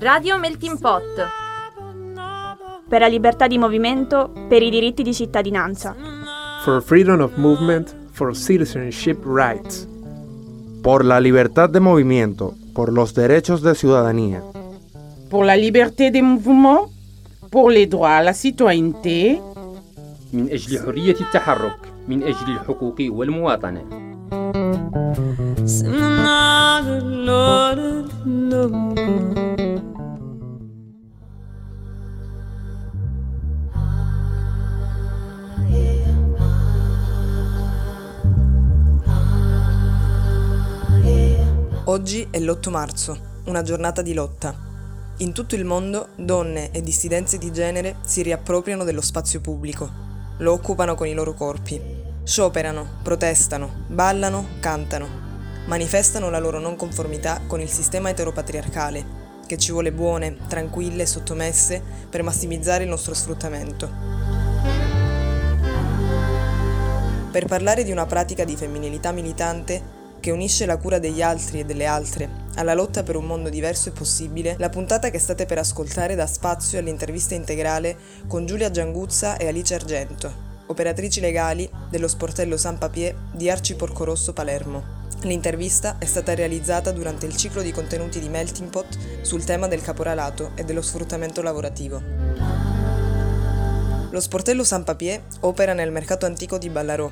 Radio Melting Pot. Per la libertà di movimento, per i diritti di cittadinanza. For freedom of movement, for citizenship rights. Por la libertad de movimiento, por los derechos de ciudadanía. Pour la liberté des mouvements, pour les droits à la citoyenneté. من أجل حرية التحرك من أجل الحقوق والمواطنة Oggi è l'8 marzo, una giornata di lotta. In tutto il mondo donne e dissidenze di genere si riappropriano dello spazio pubblico, lo occupano con i loro corpi, scioperano, protestano, ballano, cantano, manifestano la loro non conformità con il sistema eteropatriarcale, che ci vuole buone, tranquille e sottomesse per massimizzare il nostro sfruttamento. Per parlare di una pratica di femminilità militante che unisce la cura degli altri e delle altre alla lotta per un mondo diverso e possibile, la puntata che state per ascoltare dà spazio all'intervista integrale con Giulia Gianguzza e Alice Argento, operatrici legali dello sportello San Papier di Arci Porcorosso Palermo. L'intervista è stata realizzata durante il ciclo di contenuti di Melting Pot sul tema del caporalato e dello sfruttamento lavorativo. Lo sportello San Papier opera nel mercato antico di Ballarò,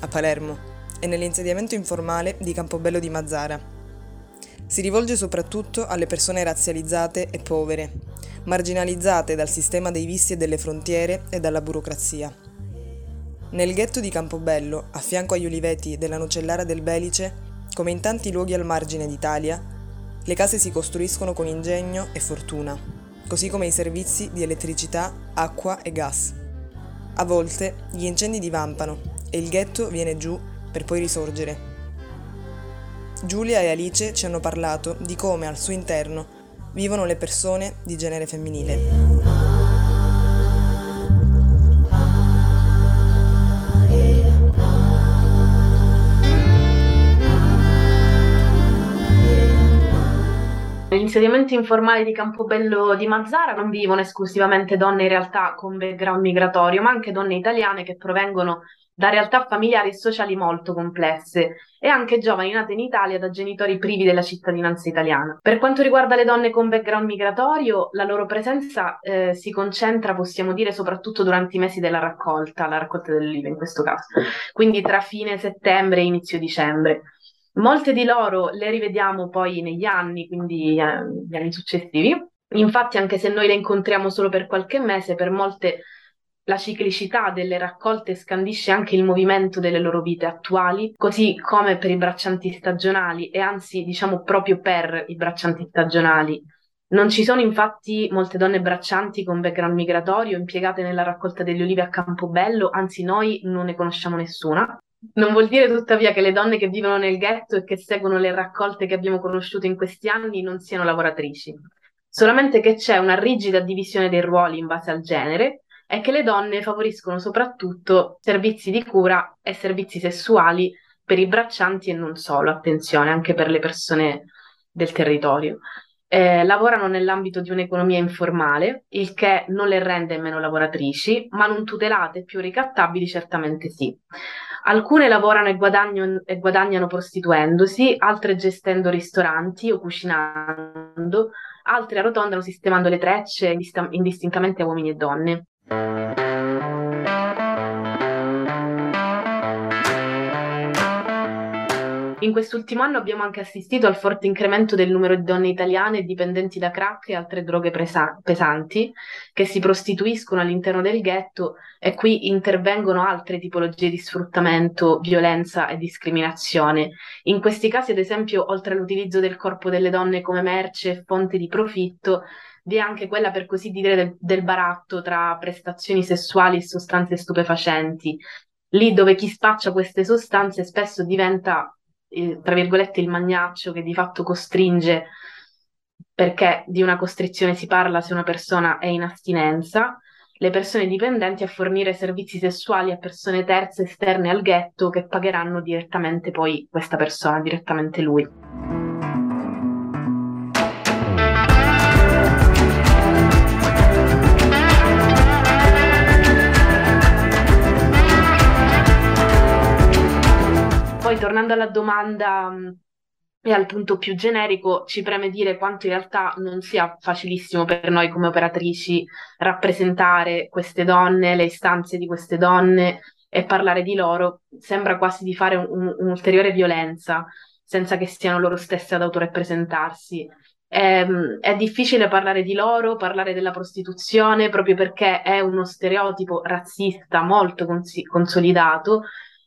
a Palermo, e nell'insediamento informale di Campobello di Mazzara. Si rivolge soprattutto alle persone razzializzate e povere, marginalizzate dal sistema dei visti e delle frontiere e dalla burocrazia. Nel ghetto di Campobello, a fianco agli uliveti della Nocellara del Belice, come in tanti luoghi al margine d'Italia, le case si costruiscono con ingegno e fortuna, così come i servizi di elettricità, acqua e gas. A volte gli incendi divampano e il ghetto viene giù per poi risorgere. Giulia e Alice ci hanno parlato di come al suo interno vivono le persone di genere femminile. Nell'insediamento informale di Campobello di Mazzara non vivono esclusivamente donne in realtà con background migratorio, ma anche donne italiane che provengono da realtà familiari e sociali molto complesse e anche giovani nate in Italia da genitori privi della cittadinanza italiana. Per quanto riguarda le donne con background migratorio, la loro presenza eh, si concentra, possiamo dire, soprattutto durante i mesi della raccolta, la raccolta dell'olive in questo caso, quindi tra fine settembre e inizio dicembre. Molte di loro le rivediamo poi negli anni, quindi eh, negli anni successivi. Infatti, anche se noi le incontriamo solo per qualche mese, per molte la ciclicità delle raccolte scandisce anche il movimento delle loro vite attuali, così come per i braccianti stagionali e anzi diciamo proprio per i braccianti stagionali. Non ci sono infatti molte donne braccianti con background migratorio impiegate nella raccolta delle olive a Campobello, anzi noi non ne conosciamo nessuna. Non vuol dire tuttavia che le donne che vivono nel ghetto e che seguono le raccolte che abbiamo conosciuto in questi anni non siano lavoratrici, solamente che c'è una rigida divisione dei ruoli in base al genere è che le donne favoriscono soprattutto servizi di cura e servizi sessuali per i braccianti e non solo, attenzione, anche per le persone del territorio. Eh, lavorano nell'ambito di un'economia informale, il che non le rende meno lavoratrici, ma non tutelate e più ricattabili certamente sì. Alcune lavorano e guadagnano, e guadagnano prostituendosi, altre gestendo ristoranti o cucinando, altre arrotondano sistemando le trecce indistintamente a uomini e donne. In quest'ultimo anno abbiamo anche assistito al forte incremento del numero di donne italiane dipendenti da crack e altre droghe presa- pesanti che si prostituiscono all'interno del ghetto e qui intervengono altre tipologie di sfruttamento, violenza e discriminazione. In questi casi, ad esempio, oltre all'utilizzo del corpo delle donne come merce e fonte di profitto, vi è anche quella, per così dire, del, del baratto tra prestazioni sessuali e sostanze stupefacenti. Lì dove chi spaccia queste sostanze spesso diventa, eh, tra virgolette, il magnaccio che di fatto costringe, perché di una costrizione si parla se una persona è in astinenza, le persone dipendenti a fornire servizi sessuali a persone terze esterne al ghetto che pagheranno direttamente poi questa persona, direttamente lui. Poi tornando alla domanda e al punto più generico, ci preme dire quanto in realtà non sia facilissimo per noi come operatrici rappresentare queste donne, le istanze di queste donne e parlare di loro. Sembra quasi di fare un, un'ulteriore violenza senza che siano loro stesse ad autorappresentarsi. È, è difficile parlare di loro, parlare della prostituzione, proprio perché è uno stereotipo razzista molto cons- consolidato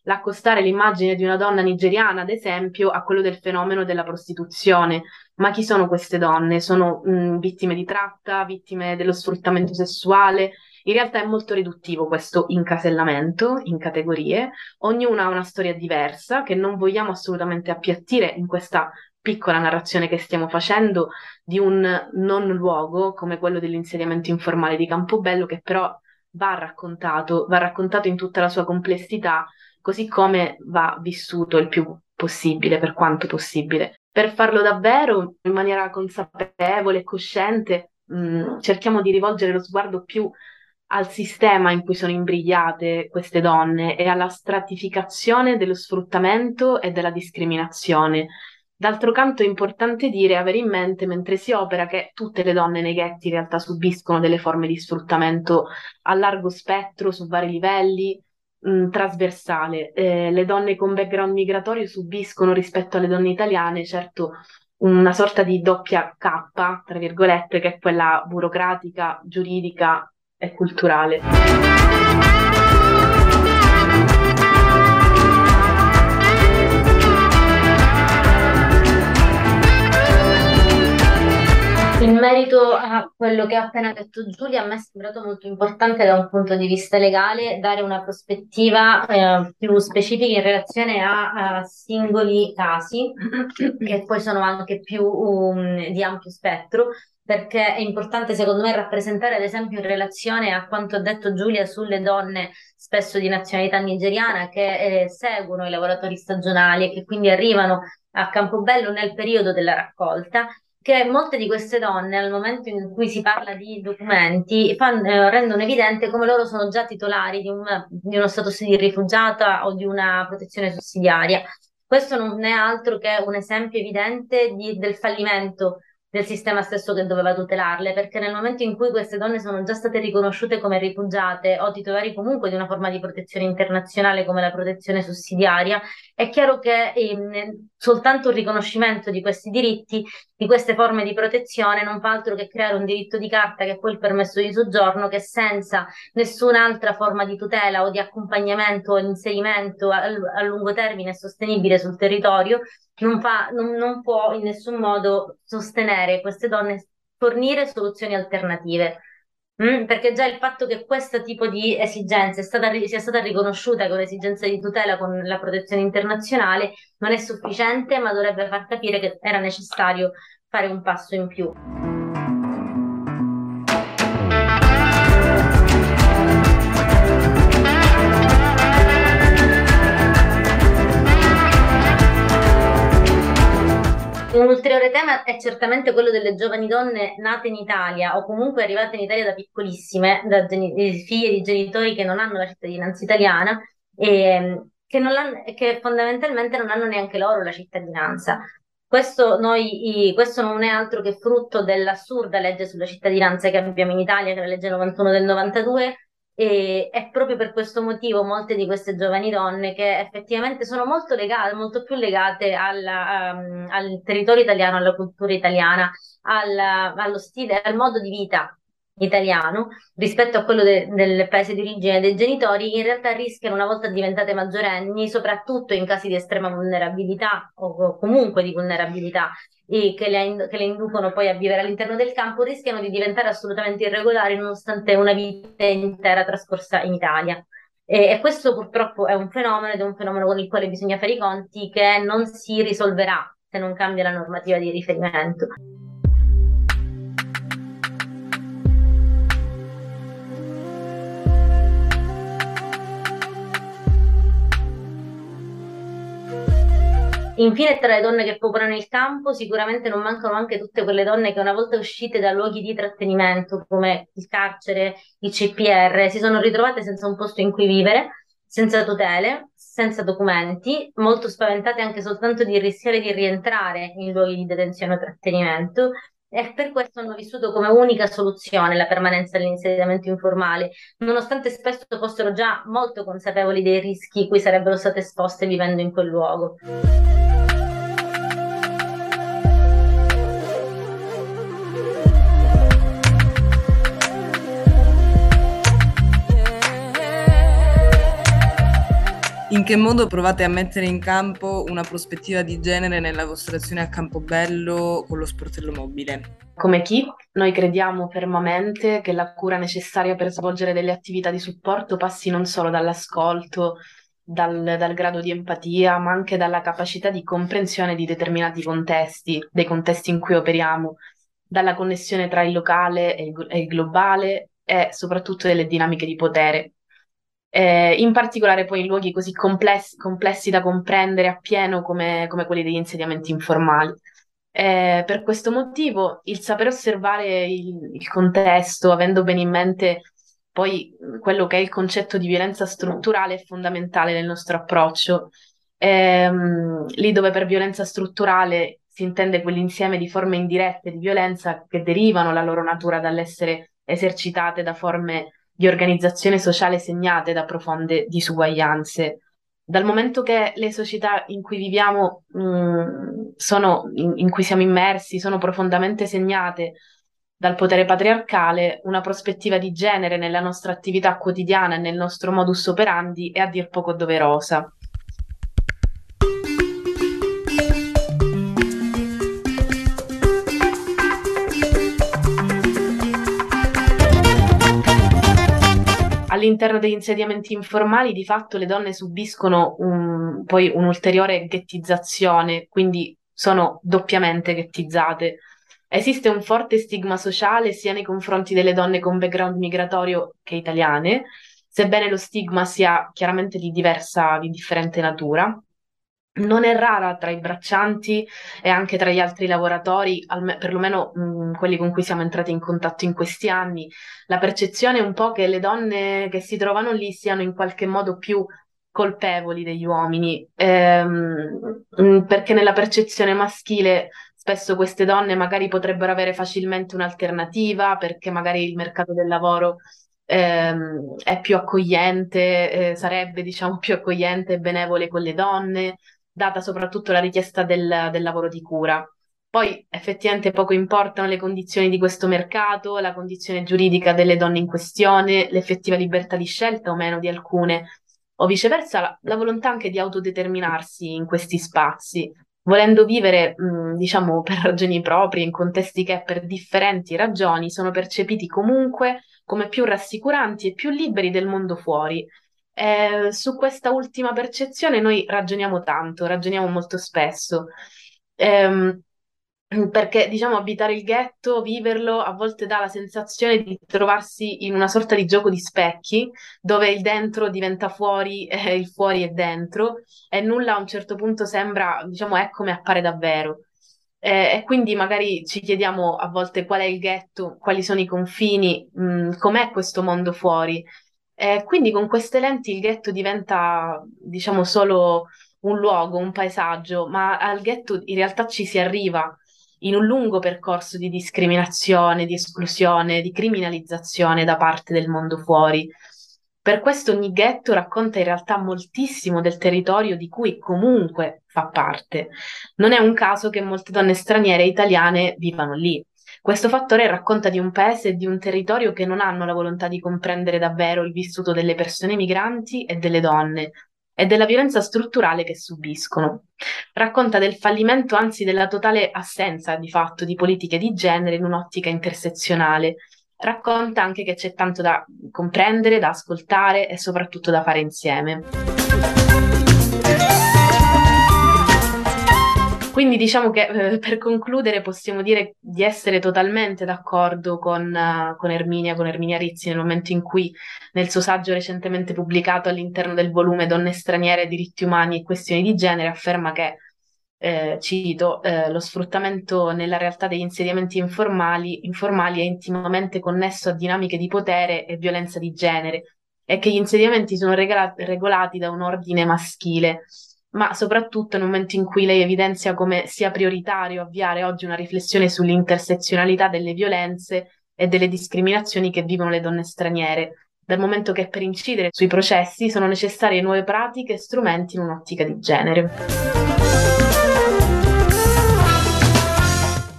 l'accostare l'immagine di una donna nigeriana, ad esempio, a quello del fenomeno della prostituzione. Ma chi sono queste donne? Sono mh, vittime di tratta, vittime dello sfruttamento sessuale? In realtà è molto riduttivo questo incasellamento in categorie, ognuna ha una storia diversa che non vogliamo assolutamente appiattire in questa piccola narrazione che stiamo facendo di un non luogo come quello dell'insediamento informale di Campobello che però va raccontato, va raccontato in tutta la sua complessità così come va vissuto il più possibile, per quanto possibile. Per farlo davvero in maniera consapevole e cosciente, mh, mm, cerchiamo di rivolgere lo sguardo più al sistema in cui sono imbrigliate queste donne e alla stratificazione dello sfruttamento e della discriminazione. D'altro canto è importante dire, avere in mente mentre si opera che tutte le donne nei ghetti in realtà subiscono delle forme di sfruttamento a largo spettro, su vari livelli, mh, mm, trasversale. Eh, le donne con background migratorio subiscono rispetto alle donne italiane, certo, una sorta di doppia K, tra virgolette, che è quella burocratica, giuridica e culturale. In merito a quello che ha appena detto Giulia, a me è sembrato molto importante da un punto di vista legale dare una prospettiva eh, più specifica in relazione a, a, singoli casi, che poi sono anche più um, di ampio spettro, perché è importante secondo me rappresentare ad esempio in relazione a quanto ha detto Giulia sulle donne spesso di nazionalità nigeriana che eh, seguono i lavoratori stagionali e che quindi arrivano a Campobello nel periodo della raccolta che molte di queste donne, al momento in cui si parla di documenti, fanno, eh, rendono evidente come loro sono già titolari di, un, di uno status di rifugiata o di una protezione sussidiaria. Questo non è altro che un esempio evidente di, del fallimento del sistema stesso che doveva tutelarle, perché nel momento in cui queste donne sono già state riconosciute come rifugiate o titolari comunque di una forma di protezione internazionale come la protezione sussidiaria, è chiaro che ehm, soltanto il riconoscimento di questi diritti, di queste forme di protezione, non fa altro che creare un diritto di carta che è il permesso di soggiorno, che senza nessun'altra forma di tutela o di accompagnamento o inserimento a, a lungo termine sostenibile sul territorio, non, fa, non, non può in nessun modo sostenere queste donne, fornire soluzioni alternative. Mm, perché già il fatto che questo tipo di esigenza stata, sia stata riconosciuta come esigenza di tutela con la protezione internazionale non è sufficiente, ma dovrebbe far capire che era necessario fare un passo in più. Ulteriore tema è certamente quello delle giovani donne nate in Italia o comunque arrivate in Italia da piccolissime, da geni- figlie di genitori che non hanno la cittadinanza italiana e che, che fondamentalmente non hanno neanche loro la cittadinanza. Questo, noi, questo, non è altro che frutto dell'assurda legge sulla cittadinanza che abbiamo in Italia, che è la legge 91 del 92, e è proprio per questo motivo molte di queste giovani donne che effettivamente sono molto legate, molto più legate alla, um, al territorio italiano, alla cultura italiana, alla, allo stile, al modo di vita italiano rispetto a quello de- del paese di origine dei genitori, in realtà rischiano una volta diventate maggiorenni, soprattutto in casi di estrema vulnerabilità o comunque di vulnerabilità e che le, che le inducono poi a vivere all'interno del campo, rischiano di diventare assolutamente irregolari nonostante una vita intera trascorsa in Italia. E, e questo purtroppo è un fenomeno ed è un fenomeno con il quale bisogna fare i conti che non si risolverà se non cambia la normativa di riferimento. Infine, tra le donne che popolano il campo, sicuramente non mancano anche tutte quelle donne che una volta uscite da luoghi di trattenimento come il carcere, il CPR, si sono ritrovate senza un posto in cui vivere, senza tutele, senza documenti, molto spaventate anche soltanto di rischiare di rientrare in luoghi di detenzione o trattenimento e per questo hanno vissuto come unica soluzione la permanenza all'insediamento informale, nonostante spesso fossero già molto consapevoli dei rischi cui sarebbero state esposte vivendo in quel luogo. In che modo provate a mettere in campo una prospettiva di genere nella vostra azione a Campobello con lo sportello mobile? Come KIP, noi crediamo fermamente che la cura necessaria per svolgere delle attività di supporto passi non solo dall'ascolto, dal, dal, grado di empatia, ma anche dalla capacità di comprensione di determinati contesti, dei contesti in cui operiamo, dalla connessione tra il locale e il, e il globale e soprattutto delle dinamiche di potere eh, in particolare poi in luoghi così complessi, complessi da comprendere appieno come, come quelli degli insediamenti informali. Eh, per questo motivo il sapere osservare il, il, contesto, avendo bene in mente poi quello che è il concetto di violenza strutturale è fondamentale nel nostro approccio. Eh, lì dove per violenza strutturale si intende quell'insieme di forme indirette di violenza che derivano la loro natura dall'essere esercitate da forme di organizzazione sociale segnate da profonde disuguaglianze. Dal momento che le società in cui viviamo, mh, mm, sono, in, in cui siamo immersi, sono profondamente segnate dal potere patriarcale, una prospettiva di genere nella nostra attività quotidiana e nel nostro modus operandi è a dir poco doverosa. All'interno degli insediamenti informali di fatto le donne subiscono un, poi un'ulteriore ghettizzazione, quindi sono doppiamente ghettizzate. Esiste un forte stigma sociale sia nei confronti delle donne con background migratorio che italiane, sebbene lo stigma sia chiaramente di diversa, di differente natura non è rara tra i braccianti e anche tra gli altri lavoratori, alme- perlomeno mh, quelli con cui siamo entrati in contatto in questi anni, la percezione è un po' che le donne che si trovano lì siano in qualche modo più colpevoli degli uomini, ehm, perché nella percezione maschile spesso queste donne magari potrebbero avere facilmente un'alternativa, perché magari il mercato del lavoro ehm, è più accogliente, eh, sarebbe diciamo più accogliente e benevole con le donne data soprattutto la richiesta del, del lavoro di cura. Poi effettivamente poco importano le condizioni di questo mercato, la condizione giuridica delle donne in questione, l'effettiva libertà di scelta o meno di alcune, o viceversa la, la volontà anche di autodeterminarsi in questi spazi, volendo vivere, mh, diciamo, per ragioni proprie, in contesti che per differenti ragioni sono percepiti comunque come più rassicuranti e più liberi del mondo fuori, eh, su questa ultima percezione noi ragioniamo tanto, ragioniamo molto spesso. Eh, perché diciamo abitare il ghetto, viverlo, a volte dà la sensazione di trovarsi in una sorta di gioco di specchi, dove il dentro diventa fuori e il fuori è dentro, e nulla a un certo punto sembra, diciamo, è come appare davvero. Eh, e quindi magari ci chiediamo a volte qual è il ghetto, quali sono i confini, mh, mm, com'è questo mondo fuori. Eh, quindi con queste lenti il ghetto diventa, diciamo, solo un luogo, un paesaggio, ma al ghetto in realtà ci si arriva in un lungo percorso di discriminazione, di esclusione, di criminalizzazione da parte del mondo fuori. Per questo ogni ghetto racconta in realtà moltissimo del territorio di cui comunque fa parte. Non è un caso che molte donne straniere e italiane vivano lì. Questo fattore racconta di un paese e di un territorio che non hanno la volontà di comprendere davvero il vissuto delle persone migranti e delle donne e della violenza strutturale che subiscono. Racconta del fallimento, anzi della totale assenza di fatto di politiche di genere in un'ottica intersezionale. Racconta anche che c'è tanto da comprendere, da ascoltare e soprattutto da fare insieme. Quindi diciamo che eh, per concludere possiamo dire di essere totalmente d'accordo con, uh, con, Erminia, con Erminia Rizzi nel momento in cui nel suo saggio recentemente pubblicato all'interno del volume Donne straniere, diritti umani e questioni di genere afferma che eh, cito, eh, lo sfruttamento nella realtà degli insediamenti informali, informali è intimamente connesso a dinamiche di potere e violenza di genere e che gli insediamenti sono regolati da un ordine maschile, ma soprattutto nel momento in cui lei evidenzia come sia prioritario avviare oggi una riflessione sull'intersezionalità delle violenze e delle discriminazioni che vivono le donne straniere, dal momento che per incidere sui processi sono necessarie nuove pratiche e strumenti in un'ottica di genere.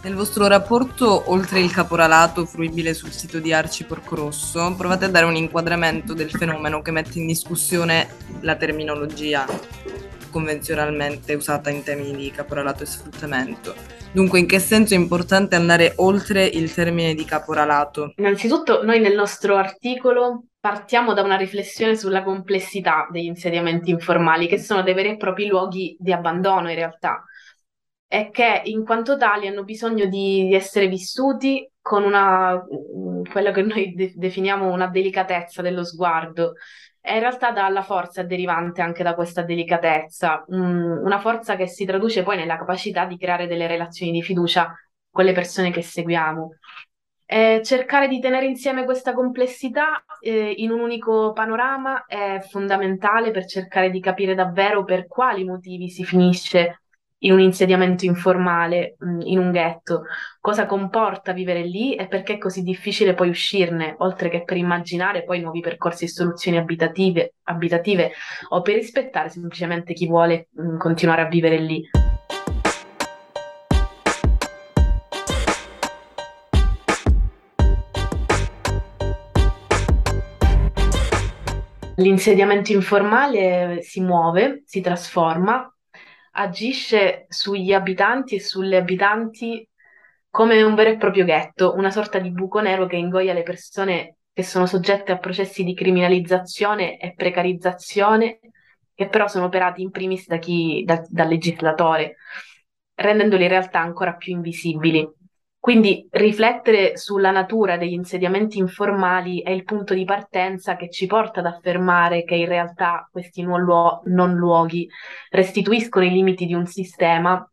Nel vostro rapporto, oltre il caporalato fruibile sul sito di Arci Porco Rosso, provate a dare un inquadramento del fenomeno che mette in discussione la terminologia convenzionalmente usata in temi di caporalato e sfruttamento. Dunque, in che senso è importante andare oltre il termine di caporalato? Innanzitutto, noi nel nostro articolo partiamo da una riflessione sulla complessità degli insediamenti informali, che sono dei veri e propri luoghi di abbandono in realtà è che in quanto tali hanno bisogno di, di essere vissuti con una, mm, quello che noi de- definiamo una delicatezza dello sguardo. E in realtà dalla forza derivante anche da questa delicatezza, mm, una forza che si traduce poi nella capacità di creare delle relazioni di fiducia con le persone che seguiamo. Eh, cercare di tenere insieme questa complessità eh, in un unico panorama è fondamentale per cercare di capire davvero per quali motivi si finisce in un insediamento informale, mm, in un ghetto, cosa comporta vivere lì e perché è così difficile poi uscirne, oltre che per immaginare poi nuovi percorsi e soluzioni abitative, abitative o per rispettare semplicemente chi vuole mm, continuare a vivere lì. L'insediamento informale si muove, si trasforma, agisce sugli abitanti e sulle abitanti come un vero e proprio ghetto, una sorta di buco nero che ingoia le persone che sono soggette a processi di criminalizzazione e precarizzazione, che però sono operati in primis da chi, da, dal legislatore, rendendoli in realtà ancora più invisibili. Quindi riflettere sulla natura degli insediamenti informali è il punto di partenza che ci porta ad affermare che in realtà questi non, luo- non luoghi restituiscono i limiti di un sistema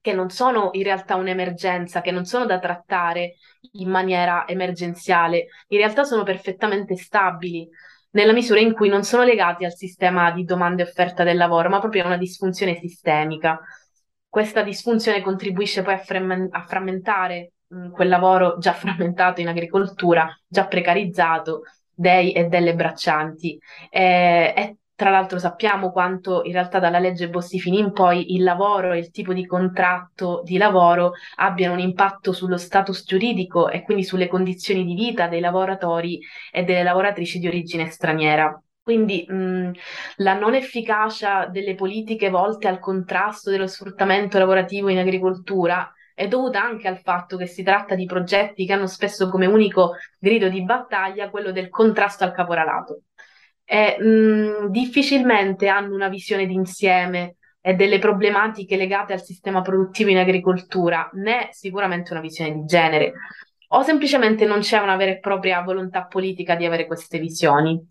che non sono in realtà un'emergenza, che non sono da trattare in maniera emergenziale, in realtà sono perfettamente stabili nella misura in cui non sono legati al sistema di domanda e offerta del lavoro, ma proprio a una disfunzione sistemica questa disfunzione contribuisce poi a, frem- a frammentare mh, mm, quel lavoro già frammentato in agricoltura, già precarizzato dei e delle braccianti. E, e tra l'altro sappiamo quanto in realtà dalla legge Bossi-Fini in poi il lavoro e il tipo di contratto di lavoro abbiano un impatto sullo status giuridico e quindi sulle condizioni di vita dei lavoratori e delle lavoratrici di origine straniera. Quindi mh, la non efficacia delle politiche volte al contrasto dello sfruttamento lavorativo in agricoltura è dovuta anche al fatto che si tratta di progetti che hanno spesso come unico grido di battaglia quello del contrasto al caporalato. E, mh, difficilmente hanno una visione d'insieme e delle problematiche legate al sistema produttivo in agricoltura, né sicuramente una visione di genere, o semplicemente non c'è una vera e propria volontà politica di avere queste visioni.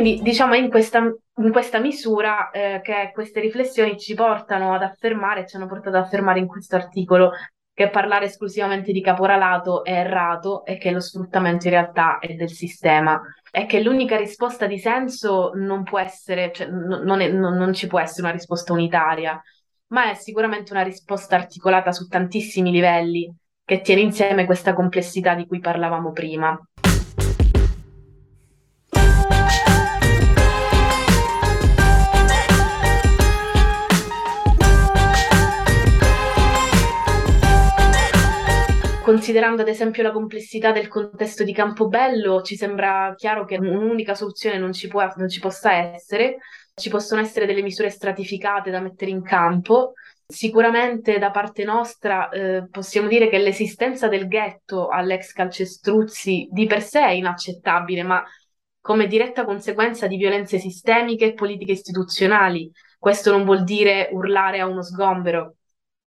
Quindi diciamo in questa, in questa misura eh, che queste riflessioni ci portano ad affermare, ci hanno portato ad affermare in questo articolo che parlare esclusivamente di caporalato è errato e che lo sfruttamento in realtà è del sistema e che l'unica risposta di senso non può essere, cioè, n- non, è, non, non ci può essere una risposta unitaria, ma è sicuramente una risposta articolata su tantissimi livelli che tiene insieme questa complessità di cui parlavamo prima. Considerando ad esempio la complessità del contesto di Campobello, ci sembra chiaro che un'unica soluzione non ci, può, non ci possa essere, ci possono essere delle misure stratificate da mettere in campo. Sicuramente da parte nostra eh, possiamo dire che l'esistenza del ghetto all'ex calcestruzzi di per sé è inaccettabile, ma come diretta conseguenza di violenze sistemiche e politiche istituzionali. Questo non vuol dire urlare a uno sgombero,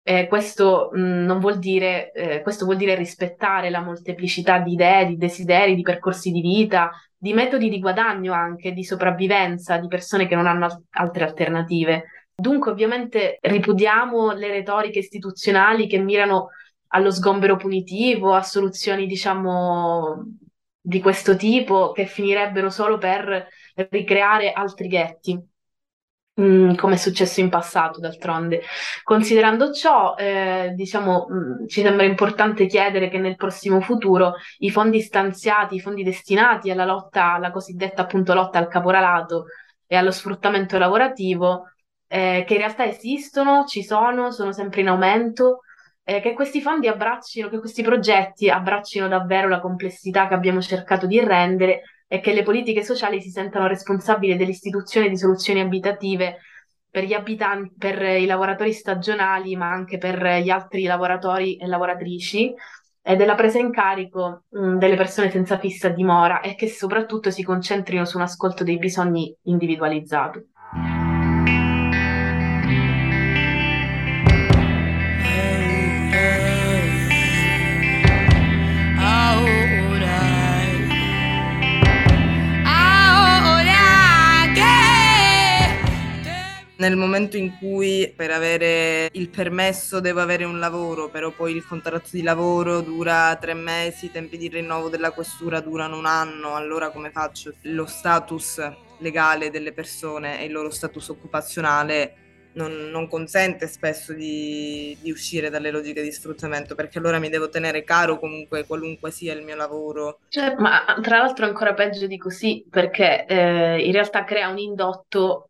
eh, questo, mh, non vuol dire, eh, questo vuol dire rispettare la molteplicità di idee, di desideri, di percorsi di vita, di metodi di guadagno anche, di sopravvivenza di persone che non hanno al- altre alternative. Dunque, ovviamente, ripudiamo le retoriche istituzionali che mirano allo sgombero punitivo, a soluzioni, diciamo, di questo tipo che finirebbero solo per ricreare altri ghetti. Mm, come è successo in passato, d'altronde. Considerando ciò, eh, diciamo, mm, ci sembra importante chiedere che nel prossimo futuro i fondi stanziati, i fondi destinati alla lotta, alla cosiddetta appunto lotta al caporalato e allo sfruttamento lavorativo, eh, che in realtà esistono, ci sono, sono sempre in aumento, eh, che questi fondi abbraccino, che questi progetti abbraccino davvero la complessità che abbiamo cercato di rendere e che le politiche sociali si sentano responsabili dell'istituzione di soluzioni abitative per gli abitanti, per i lavoratori stagionali, ma anche per gli altri lavoratori e lavoratrici, e della presa in carico mh, delle persone senza fissa dimora e che soprattutto si concentrino su un ascolto dei bisogni individualizzato. Nel momento in cui per avere il permesso devo avere un lavoro, però poi il contratto di lavoro dura tre mesi, i tempi di rinnovo della questura durano un anno, allora come faccio? Lo status legale delle persone e il loro status occupazionale non, non consente spesso di, di, uscire dalle logiche di sfruttamento perché allora mi devo tenere caro comunque qualunque sia il mio lavoro. Cioè, ma tra l'altro è ancora peggio di così perché eh, in realtà crea un indotto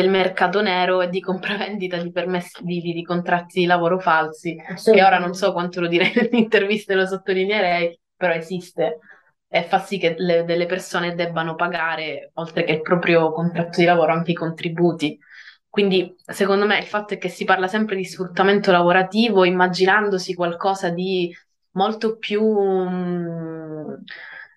del mercato nero e di compravendita di permessi di, di, contratti di lavoro falsi, che ora non so quanto lo direi nelle interviste, lo sottolineerei, però esiste. E fa sì che le, delle persone debbano pagare, oltre che il proprio contratto di lavoro, anche i contributi. Quindi, secondo me, il fatto è che si parla sempre di sfruttamento lavorativo, immaginandosi qualcosa di molto più mh,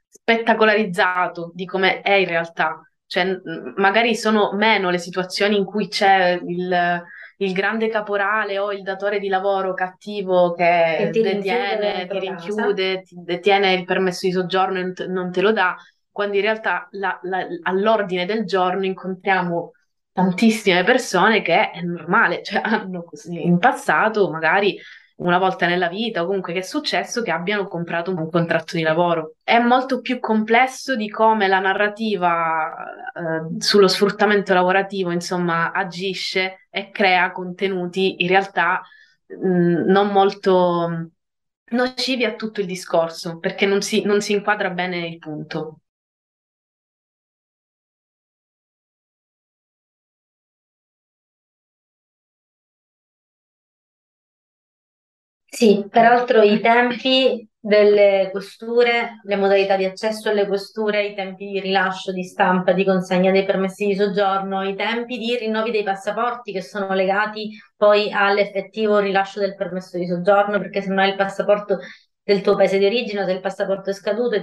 spettacolarizzato di come è in realtà cioè, magari sono meno le situazioni in cui c'è il, il grande caporale o il datore di lavoro cattivo che, che ti detiene, ti rinchiude, ti detiene il permesso di soggiorno e non te lo dà, quando in realtà la, la, all'ordine del giorno incontriamo tantissime persone che è normale, cioè hanno così in passato magari una volta nella vita o comunque che è successo che abbiano comprato un contratto di lavoro. È molto più complesso di come la narrativa eh, sullo sfruttamento lavorativo, insomma, agisce e crea contenuti in realtà mh, mm, non molto nocivi a tutto il discorso, perché non si, non si inquadra bene il punto. Sì, peraltro i tempi delle questure, le modalità di accesso alle questure, i tempi di rilascio, di stampa, di consegna dei permessi di soggiorno, i tempi di rinnovi dei passaporti che sono legati poi all'effettivo rilascio del permesso di soggiorno, perché se non hai il passaporto del tuo paese di origine, se il passaporto è scaduto,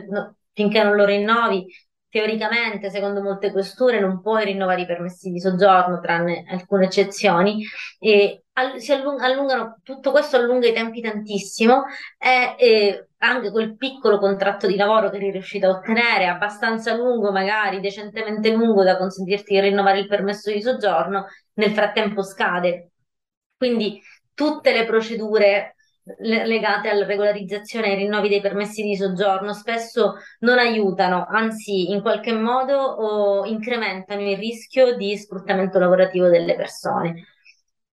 finché non lo rinnovi, teoricamente, secondo molte questure, non puoi rinnovare i permessi di soggiorno, tranne alcune eccezioni, e si allung- allungano, tutto questo allunga i tempi tantissimo e, e, anche quel piccolo contratto di lavoro che eri riuscito a ottenere, abbastanza lungo, magari decentemente lungo da consentirti di rinnovare il permesso di soggiorno, nel frattempo scade. Quindi tutte le procedure legate alla regolarizzazione e ai rinnovi dei permessi di soggiorno spesso non aiutano, anzi in qualche modo incrementano il rischio di sfruttamento lavorativo delle persone.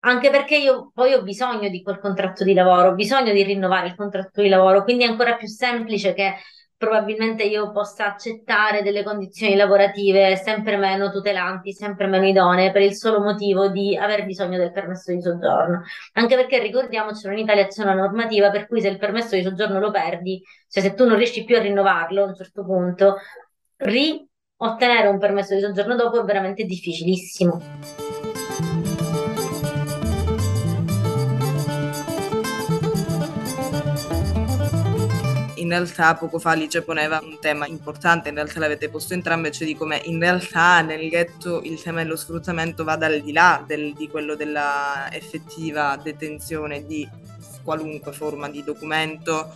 Anche perché io poi ho bisogno di quel contratto di lavoro, ho bisogno di rinnovare il contratto di lavoro, quindi è ancora più semplice che probabilmente io possa accettare delle condizioni lavorative sempre meno tutelanti, sempre meno idonee, per il solo motivo di aver bisogno del permesso di soggiorno. Anche perché ricordiamoci, in Italia c'è una normativa per cui se il permesso di soggiorno lo perdi, cioè se tu non riesci più a rinnovarlo a un certo punto, riottenere un permesso di soggiorno dopo è veramente difficilissimo. Realtà poco fa Alice poneva un tema importante, in realtà l'avete posto entrambe, cioè di come in realtà nel ghetto il tema dello sfruttamento vada al di là del, di quello della effettiva detenzione di qualunque forma di documento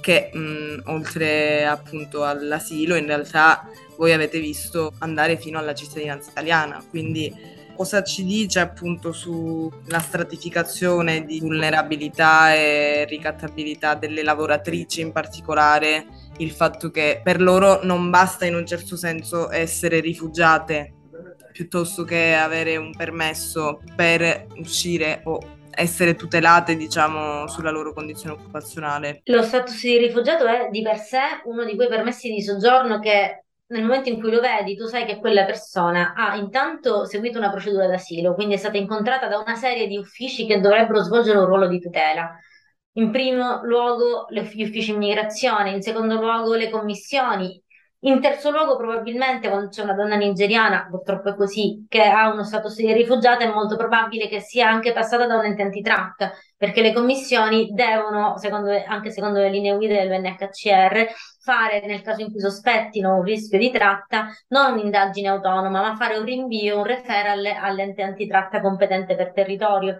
che mh, oltre appunto all'asilo in realtà voi avete visto andare fino alla cittadinanza italiana, quindi cosa ci dice appunto sulla stratificazione di vulnerabilità e ricattabilità delle lavoratrici in particolare il fatto che per loro non basta in un certo senso essere rifugiate piuttosto che avere un permesso per uscire o essere tutelate, diciamo, sulla loro condizione occupazionale. Lo status di rifugiato è di per sé uno di quei permessi di soggiorno che nel momento in cui lo vedi, tu sai che quella persona ha intanto seguito una procedura d'asilo, quindi è stata incontrata da una serie di uffici che dovrebbero svolgere un ruolo di tutela. In primo luogo gli uffici immigrazione, in secondo luogo le commissioni, in terzo luogo, probabilmente, quando c'è una donna nigeriana, purtroppo è così, che ha uno status di rifugiata, è molto probabile che sia anche passata da un ente antitrack, perché le commissioni devono, secondo, anche secondo le linee guida del UNHCR, fare, nel caso in cui sospettino un rischio di tratta, non un'indagine autonoma, ma fare un rinvio, un referral all'ente antitratta competente per territorio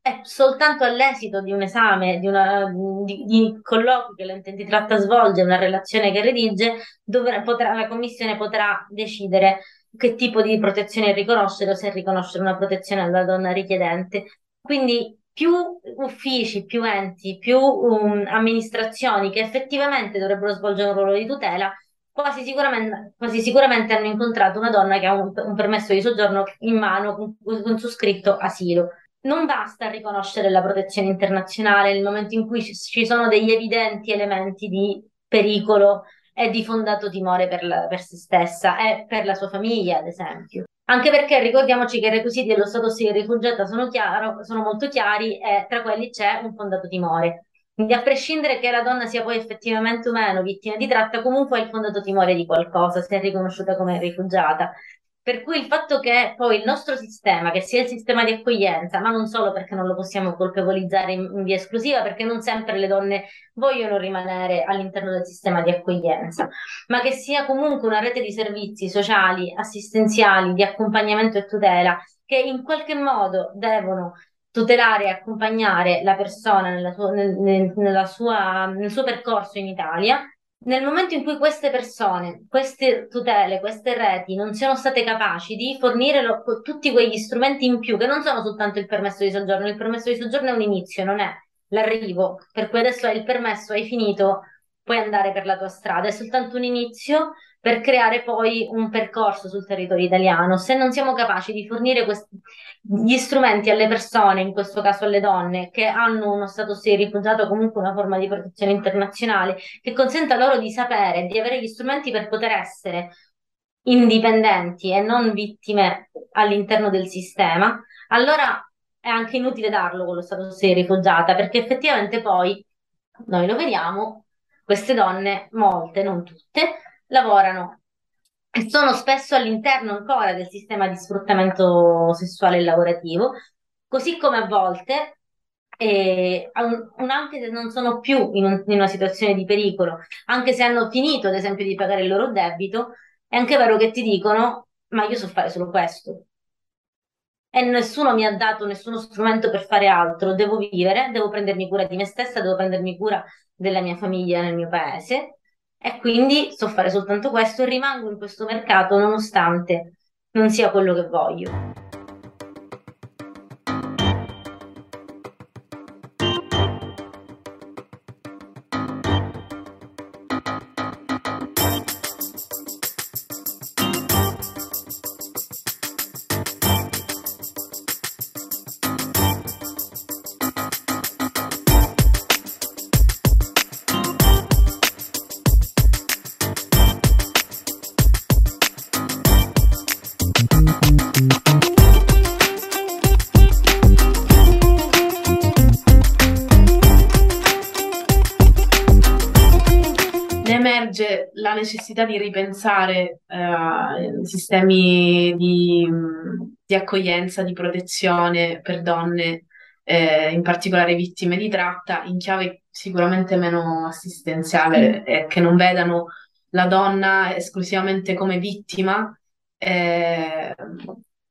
è soltanto all'esito di un esame, di, una, di, di colloqui che l'ente antitratta svolge, una relazione che redige, dovrà, potrà, la Commissione potrà decidere che tipo di protezione riconoscere o se riconoscere una protezione alla donna richiedente. Quindi più uffici, più enti, più um, amministrazioni che effettivamente dovrebbero svolgere un ruolo di tutela, quasi sicuramente, quasi sicuramente hanno incontrato una donna che ha un, un permesso di soggiorno in mano con, con su scritto asilo non basta riconoscere la protezione internazionale nel momento in cui ci sono degli evidenti elementi di pericolo e di fondato timore per, la, per se stessa e per la sua famiglia, ad esempio. Anche perché ricordiamoci che i requisiti dello stato di rifugiata sono, chiaro, sono molto chiari e tra quelli c'è un fondato timore. Quindi a prescindere che la donna sia poi effettivamente o meno vittima di tratta, comunque ha il fondato timore di qualcosa, se è riconosciuta come rifugiata. Per cui il fatto che poi il nostro sistema, che sia il sistema di accoglienza, ma non solo perché non lo possiamo colpevolizzare in, in via esclusiva, perché non sempre le donne vogliono rimanere all'interno del sistema di accoglienza, ma che sia comunque una rete di servizi sociali, assistenziali, di accompagnamento e tutela, che in qualche modo devono tutelare e accompagnare la persona nella sua, nel, nella sua, nel suo percorso in Italia nel momento in cui queste persone, queste tutele, queste reti non siano state capaci di fornire lo, tutti quegli strumenti in più, che non sono soltanto il permesso di soggiorno, il permesso di soggiorno è un inizio, non è l'arrivo, per cui adesso hai il permesso, hai finito, puoi andare per la tua strada, è soltanto un inizio per creare poi un percorso sul territorio italiano. Se non siamo capaci di fornire questi, gli strumenti alle persone, in questo caso alle donne, che hanno uno status di rifugiato o comunque una forma di protezione internazionale, che consenta loro di sapere, di avere gli strumenti per poter essere indipendenti e non vittime all'interno del sistema, allora è anche inutile darlo con lo status di rifugiata, perché effettivamente poi noi lo vediamo, queste donne, molte, non tutte, lavorano e sono spesso all'interno ancora del sistema di sfruttamento sessuale e lavorativo, così come a volte, eh, anche se non sono più in, un, in una situazione di pericolo, anche se hanno finito ad esempio di pagare il loro debito, è anche vero che ti dicono, ma io so fare solo questo. E nessuno mi ha dato nessuno strumento per fare altro, devo vivere, devo prendermi cura di me stessa, devo prendermi cura della mia famiglia nel mio paese e quindi so fare soltanto questo e rimango in questo mercato nonostante non sia quello che voglio. Necessità di ripensare eh, sistemi di, di, accoglienza, di protezione per donne eh, in particolare vittime di tratta, in chiave sicuramente meno assistenziale, eh, che non vedano la donna esclusivamente come vittima, eh,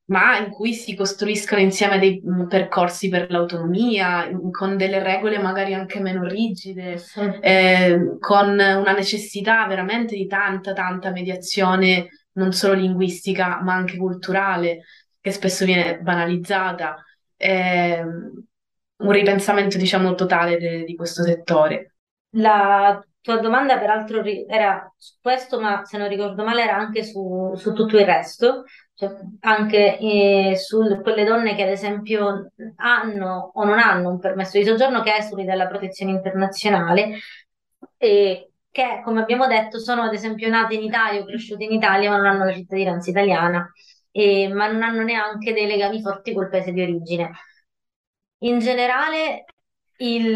ma in cui si costruiscono insieme dei mm, percorsi per l'autonomia, con delle regole magari anche meno rigide, eh, con una necessità veramente di tanta, tanta mediazione, non solo linguistica, ma anche culturale, che spesso viene banalizzata. Eh, un ripensamento, diciamo, totale de- di questo settore. La tua domanda, peraltro, era su questo, ma se non ricordo male, era anche su, su tutto il resto, cioè anche eh, su quelle donne che, ad esempio, hanno o non hanno un permesso di soggiorno che esuli dalla protezione internazionale e che, come abbiamo detto, sono ad esempio nate in Italia o cresciute in Italia, ma non hanno la cittadinanza italiana, e, ma non hanno neanche dei legami forti col paese di origine. In generale, il,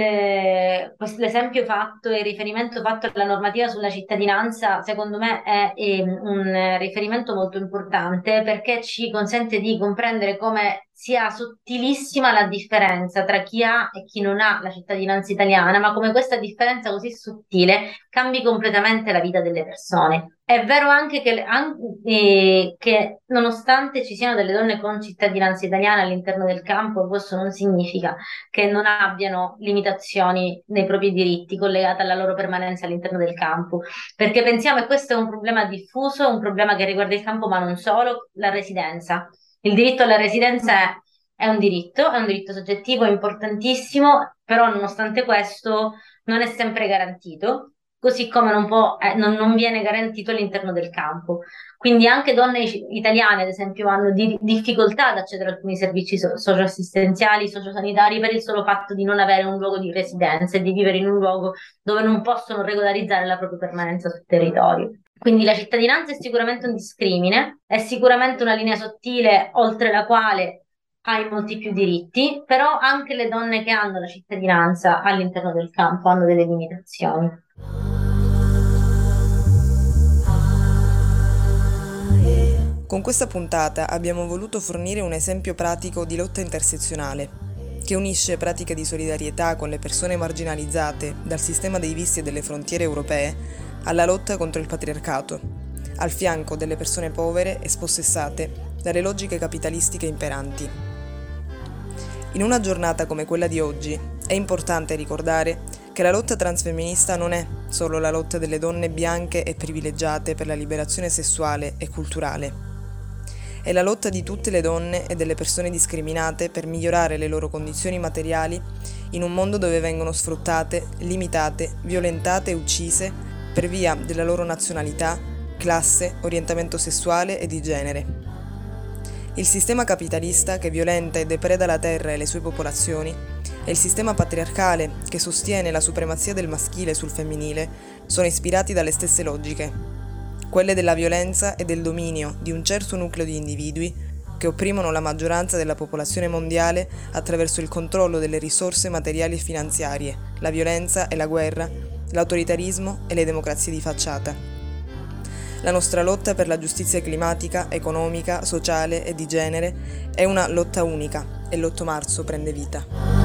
l'esempio fatto e il riferimento fatto alla normativa sulla cittadinanza, secondo me, è, è un riferimento molto importante perché ci consente di comprendere come sia sottilissima la differenza tra chi ha e chi non ha la cittadinanza italiana, ma come questa differenza così sottile cambi completamente la vita delle persone. È vero anche che, anche che, nonostante ci siano delle donne con cittadinanza italiana all'interno del campo, questo non significa che non abbiano limitazioni nei propri diritti collegate alla loro permanenza all'interno del campo, perché pensiamo che questo è un problema diffuso, un problema che riguarda il campo, ma non solo, la residenza. Il diritto alla residenza è, è un diritto, è un diritto soggettivo importantissimo, però nonostante questo non è sempre garantito così come non, può, eh, non, non, viene garantito all'interno del campo. Quindi anche donne italiane, ad esempio, hanno di, difficoltà ad accedere a alcuni servizi so- socioassistenziali, sociosanitari per il solo fatto di non avere un luogo di residenza e di vivere in un luogo dove non possono regolarizzare la propria permanenza sul territorio. Quindi la cittadinanza è sicuramente un discrimine, è sicuramente una linea sottile oltre la quale hai molti più diritti, però anche le donne che hanno la cittadinanza all'interno del campo hanno delle limitazioni. Con questa puntata abbiamo voluto fornire un esempio pratico di lotta intersezionale, che unisce pratiche di solidarietà con le persone marginalizzate dal sistema dei visti e delle frontiere europee alla lotta contro il patriarcato, al fianco delle persone povere e spossessate dalle logiche capitalistiche imperanti. In una giornata come quella di oggi è importante ricordare che la lotta transfemminista non è solo la lotta delle donne bianche e privilegiate per la liberazione sessuale e culturale è la lotta di tutte le donne e delle persone discriminate per migliorare le loro condizioni materiali in un mondo dove vengono sfruttate, limitate, violentate e uccise per via della loro nazionalità, classe, orientamento sessuale e di genere. Il sistema capitalista che violenta e depreda la terra e le sue popolazioni e il sistema patriarcale che sostiene la supremazia del maschile sul femminile sono ispirati dalle stesse logiche quelle della violenza e del dominio di un certo nucleo di individui che opprimono la maggioranza della popolazione mondiale attraverso il controllo delle risorse materiali e finanziarie, la violenza e la guerra, l'autoritarismo e le democrazie di facciata. La nostra lotta per la giustizia climatica, economica, sociale e di genere è una lotta unica e l'8 marzo prende vita.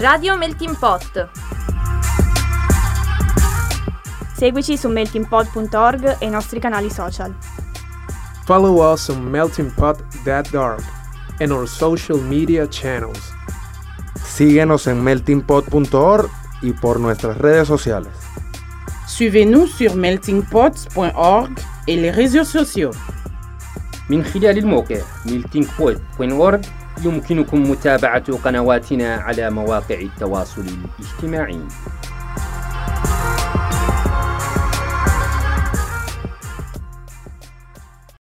Radio Melting Pot. Seguici su meltingpot.org e i nostri canali social. Follow us on meltingpot.org and our social media channels. Síguenos en meltingpot.org y por nuestras redes sociales. Suivez-nous sur meltingpot.org et les réseaux sociaux. من خلال الموقع meltingpot.org يمكنكم متابعة قنواتنا على مواقع التواصل الاجتماعي.